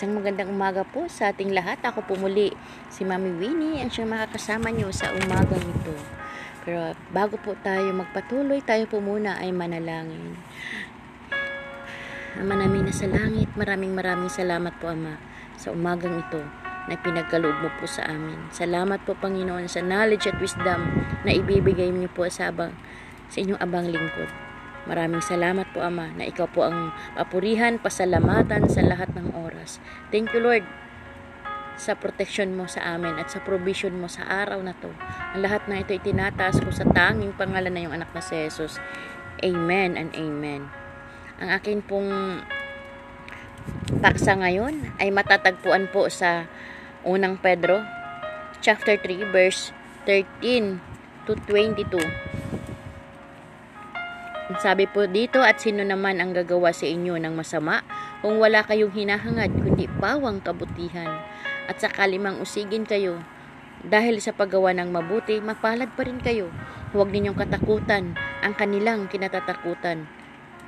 Isang magandang umaga po sa ating lahat. Ako po muli, si Mami Winnie, ang siyang makakasama niyo sa umagang ito. Pero bago po tayo magpatuloy, tayo po muna ay manalangin. Ama namin na sa langit, maraming maraming salamat po Ama sa umagang ito na pinagkaloob mo po sa amin. Salamat po Panginoon sa knowledge at wisdom na ibibigay niyo po sa abang sa inyong abang lingkod. Maraming salamat po Ama na ikaw po ang papurihan, pasalamatan sa lahat ng oras. Thank you Lord sa protection mo sa amin at sa provision mo sa araw na to. Ang lahat na ito itinataas ko sa tanging pangalan na yung anak na si Jesus. Amen and amen. Ang akin pong paksa ngayon ay matatagpuan po sa unang Pedro chapter 3 verse 13 to 22. Sabi po dito, at sino naman ang gagawa sa inyo ng masama kung wala kayong hinahangad kundi pawang kabutihan. At sa kalimang usigin kayo, dahil sa paggawa ng mabuti, mapalad pa rin kayo. Huwag ninyong katakutan ang kanilang kinatatakutan.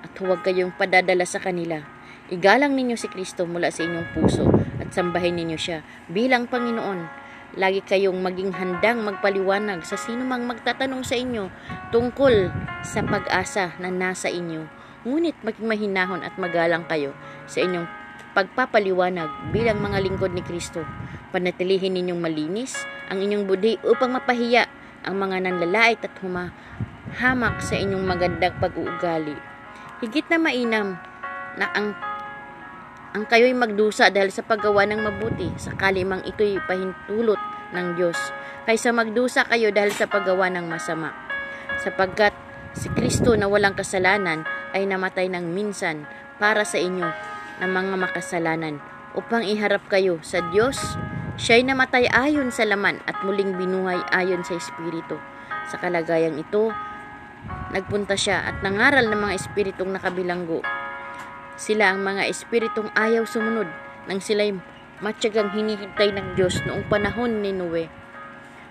At huwag kayong padadala sa kanila. Igalang ninyo si Kristo mula sa inyong puso at sambahin ninyo siya bilang Panginoon Lagi kayong maging handang magpaliwanag sa sino mang magtatanong sa inyo tungkol sa pag-asa na nasa inyo. Ngunit maging mahinahon at magalang kayo sa inyong pagpapaliwanag bilang mga lingkod ni Kristo. Panatilihin ninyong malinis ang inyong budi upang mapahiya ang mga nanlalait at humahamak sa inyong magandang pag-uugali. Higit na mainam na ang ang kayo'y magdusa dahil sa paggawa ng mabuti, sakali mang ito'y pahintulot ng Diyos, kaysa magdusa kayo dahil sa paggawa ng masama. Sapagkat si Kristo na walang kasalanan ay namatay ng minsan para sa inyo na mga makasalanan upang iharap kayo sa Diyos. Siya'y namatay ayon sa laman at muling binuhay ayon sa Espiritu. Sa kalagayang ito, nagpunta siya at nangaral ng mga espiritong nakabilanggo sila ang mga espiritong ayaw sumunod nang sila'y matyagang hinihintay ng Diyos noong panahon ni Noe.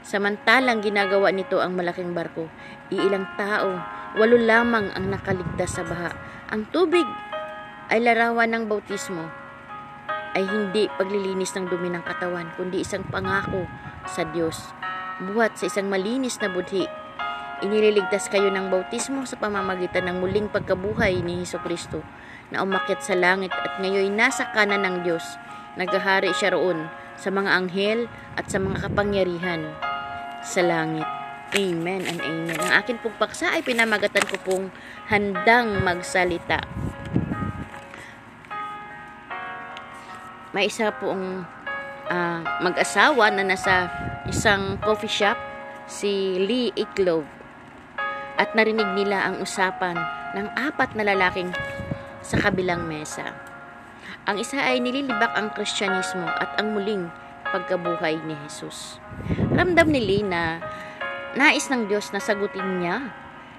Samantalang ginagawa nito ang malaking barko, iilang tao, walo lamang ang nakaligtas sa baha. Ang tubig ay larawan ng bautismo, ay hindi paglilinis ng dumi ng katawan, kundi isang pangako sa Diyos. Buhat sa isang malinis na budhi, iniligtas kayo ng bautismo sa pamamagitan ng muling pagkabuhay ni Heso Kristo na umakyat sa langit at ngayon nasa kanan ng Diyos. Naghahari siya roon sa mga anghel at sa mga kapangyarihan sa langit. Amen and amen. Ang akin pong paksa ay pinamagatan ko pong handang magsalita. May isa pong uh, mag-asawa na nasa isang coffee shop, si Lee Iglove. At narinig nila ang usapan ng apat na lalaking sa kabilang mesa. Ang isa ay nililibak ang Kristyanismo at ang muling pagkabuhay ni Jesus. Ramdam ni Lee na nais ng Diyos na sagutin niya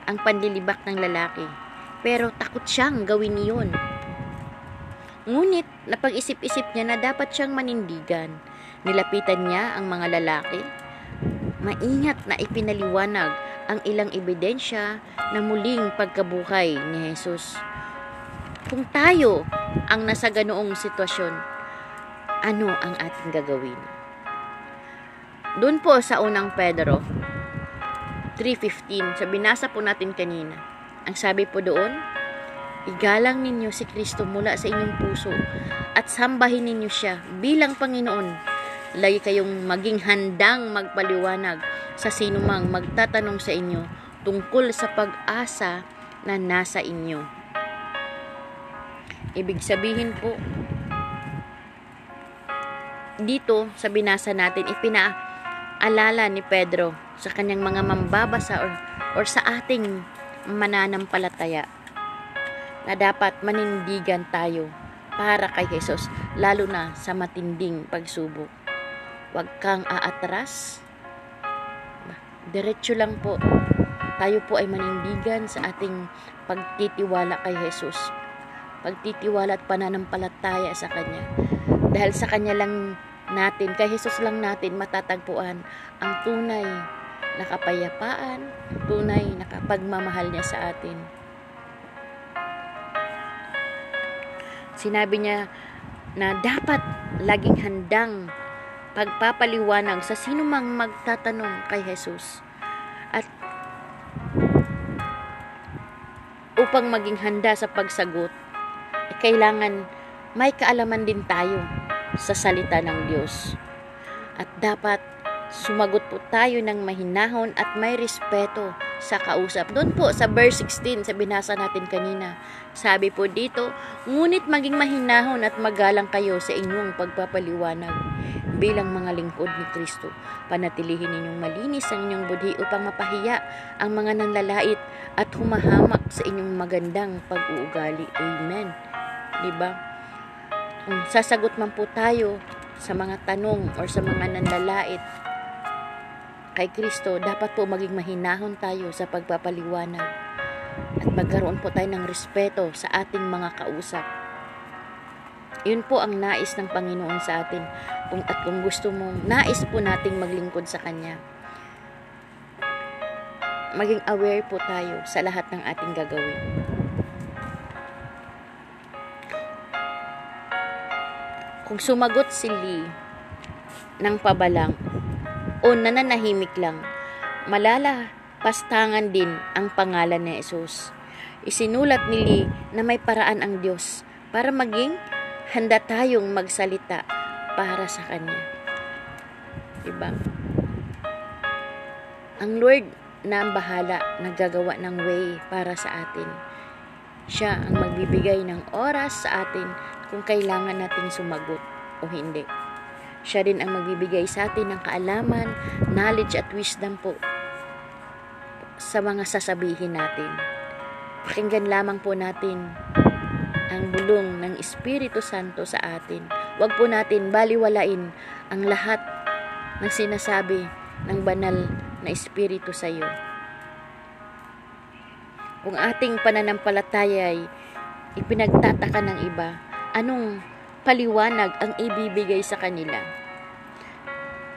ang panlilibak ng lalaki, pero takot siyang gawin iyon. Ngunit napag-isip-isip niya na dapat siyang manindigan. Nilapitan niya ang mga lalaki. Maingat na ipinaliwanag ang ilang ebidensya na muling pagkabuhay ni Jesus. Kung tayo ang nasa ganoong sitwasyon, ano ang ating gagawin? Doon po sa unang Pedro 3.15, sa binasa po natin kanina, ang sabi po doon, Igalang ninyo si Kristo mula sa inyong puso at sambahin ninyo siya bilang Panginoon. Lagi kayong maging handang magpaliwanag sa sinumang magtatanong sa inyo tungkol sa pag-asa na nasa inyo. Ibig sabihin po, dito sa binasa natin, ipinaalala ni Pedro sa kanyang mga mambabasa or, or sa ating mananampalataya na dapat manindigan tayo para kay Jesus, lalo na sa matinding pagsubok. Huwag kang aatras. Diretso lang po. Tayo po ay manindigan sa ating pagtitiwala kay Jesus pagtitiwala at pananampalataya sa Kanya. Dahil sa Kanya lang natin, kay Jesus lang natin matatagpuan ang tunay na kapayapaan, tunay na kapagmamahal niya sa atin. Sinabi niya na dapat laging handang pagpapaliwanag sa sino mang magtatanong kay Jesus. At upang maging handa sa pagsagot, eh, kailangan may kaalaman din tayo sa salita ng Diyos. At dapat sumagot po tayo ng mahinahon at may respeto sa kausap. Doon po sa verse 16 sa binasa natin kanina. Sabi po dito, ngunit maging mahinahon at magalang kayo sa inyong pagpapaliwanag bilang mga lingkod ni Kristo. Panatilihin ninyong malinis ang inyong budhi upang mapahiya ang mga nanlalait at humahamak sa inyong magandang pag-uugali. Amen. 'Di ba? Kung sasagot man po tayo sa mga tanong or sa mga nanlalait kay Kristo, dapat po maging mahinahon tayo sa pagpapaliwanag at magkaroon po tayo ng respeto sa ating mga kausap. Yun po ang nais ng Panginoon sa atin. Kung, at kung gusto mo, nais po nating maglingkod sa Kanya. Maging aware po tayo sa lahat ng ating gagawin. Kung sumagot si Lee ng pabalang, o nananahimik lang, malala pastangan din ang pangalan ni Jesus. Isinulat ni Lee na may paraan ang Diyos para maging handa tayong magsalita para sa Kanya. Diba? Ang Lord na ang bahala naggagawa ng way para sa atin. Siya ang magbibigay ng oras sa atin kung kailangan nating sumagot o hindi. Siya rin ang magbibigay sa atin ng kaalaman, knowledge at wisdom po sa mga sasabihin natin. Pakinggan lamang po natin ang bulong ng Espiritu Santo sa atin. Huwag po natin baliwalain ang lahat ng sinasabi ng banal na Espiritu sa iyo. Kung ating pananampalataya ay ipinagtataka ng iba, anong paliwanag ang ibibigay sa kanila.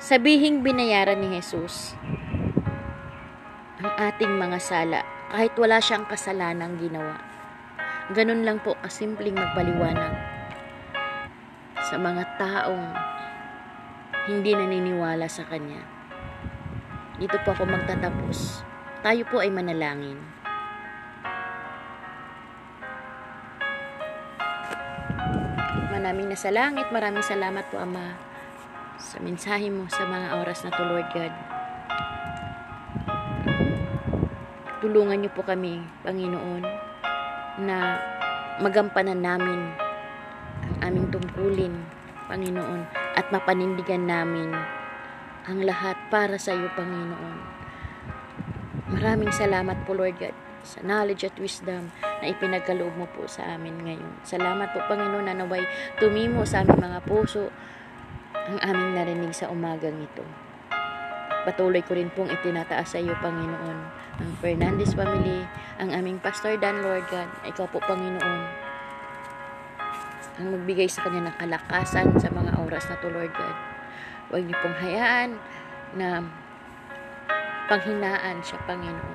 Sabihing binayaran ni Jesus ang ating mga sala kahit wala siyang kasalanang ginawa. Ganun lang po kasimpleng magpaliwanag sa mga taong hindi naniniwala sa Kanya. Dito po ako magtatapos. Tayo po ay manalangin. Naming nasa langit. Maraming salamat po, Ama, sa mensahe mo sa mga oras na to, Lord God. Tulungan niyo po kami, Panginoon, na magampanan namin ang aming tungkulin, Panginoon, at mapanindigan namin ang lahat para sa iyo, Panginoon. Maraming salamat po, Lord God, sa knowledge at wisdom na ipinagkaloob mo po sa amin ngayon. Salamat po Panginoon na naway tumimo sa aming mga puso ang aming narinig sa umagang ito. Patuloy ko rin pong itinataas sa iyo, Panginoon, ang Fernandez family, ang aming Pastor Dan, Lord God. Ikaw po, Panginoon, ang magbigay sa kanya ng kalakasan sa mga oras na to, Lord God. Huwag niyo pong hayaan na panghinaan siya, Panginoon.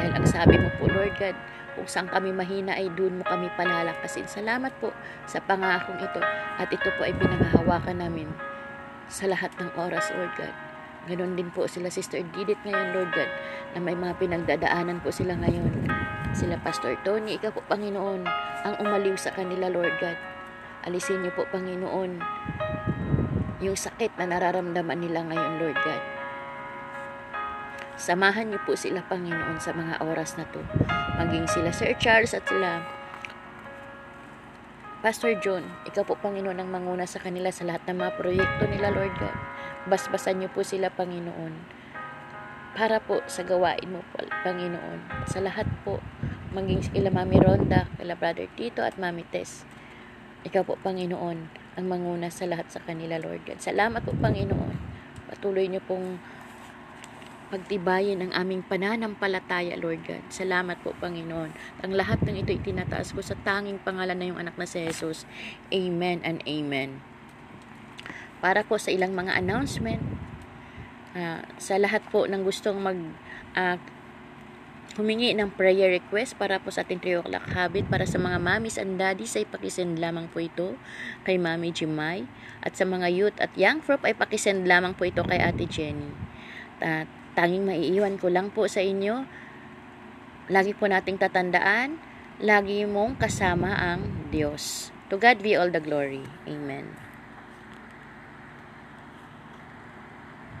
Dahil ang sabi mo po, Lord God, kung saan kami mahina ay doon mo kami palalakasin. Salamat po sa pangakong ito at ito po ay pinangahawakan namin sa lahat ng oras, Lord God. Ganon din po sila Sister Didit ngayon, Lord God, na may mga pinagdadaanan po sila ngayon. Sila Pastor Tony, ikaw po, Panginoon, ang umaliw sa kanila, Lord God. Alisin niyo po, Panginoon, yung sakit na nararamdaman nila ngayon, Lord God. Samahan niyo po sila, Panginoon, sa mga oras na to. Maging sila Sir Charles at sila Pastor John, ikaw po, Panginoon, ang manguna sa kanila sa lahat ng mga proyekto nila, Lord God. Basbasan niyo po sila, Panginoon. Para po sa gawain mo, Panginoon. Sa lahat po, maging sila Mami Ronda, kila Brother Tito at Mami Tess. Ikaw po, Panginoon, ang manguna sa lahat sa kanila, Lord God. Salamat po, Panginoon. Patuloy niyo pong pagtibayin ang aming pananampalataya, Lord God. Salamat po, Panginoon. Ang lahat ng ito itinataas ko sa tanging pangalan na yung anak na si Jesus. Amen and Amen. Para po sa ilang mga announcement, uh, sa lahat po ng gustong mag uh, humingi ng prayer request para po sa ating 3 o'clock habit para sa mga mamis and daddies ay pakisend lamang po ito kay Mami Jimay at sa mga youth at young prop ay pakisend lamang po ito kay Ate Jenny. At tanging maiiwan ko lang po sa inyo lagi po nating tatandaan lagi mong kasama ang Diyos. To God be all the glory. Amen.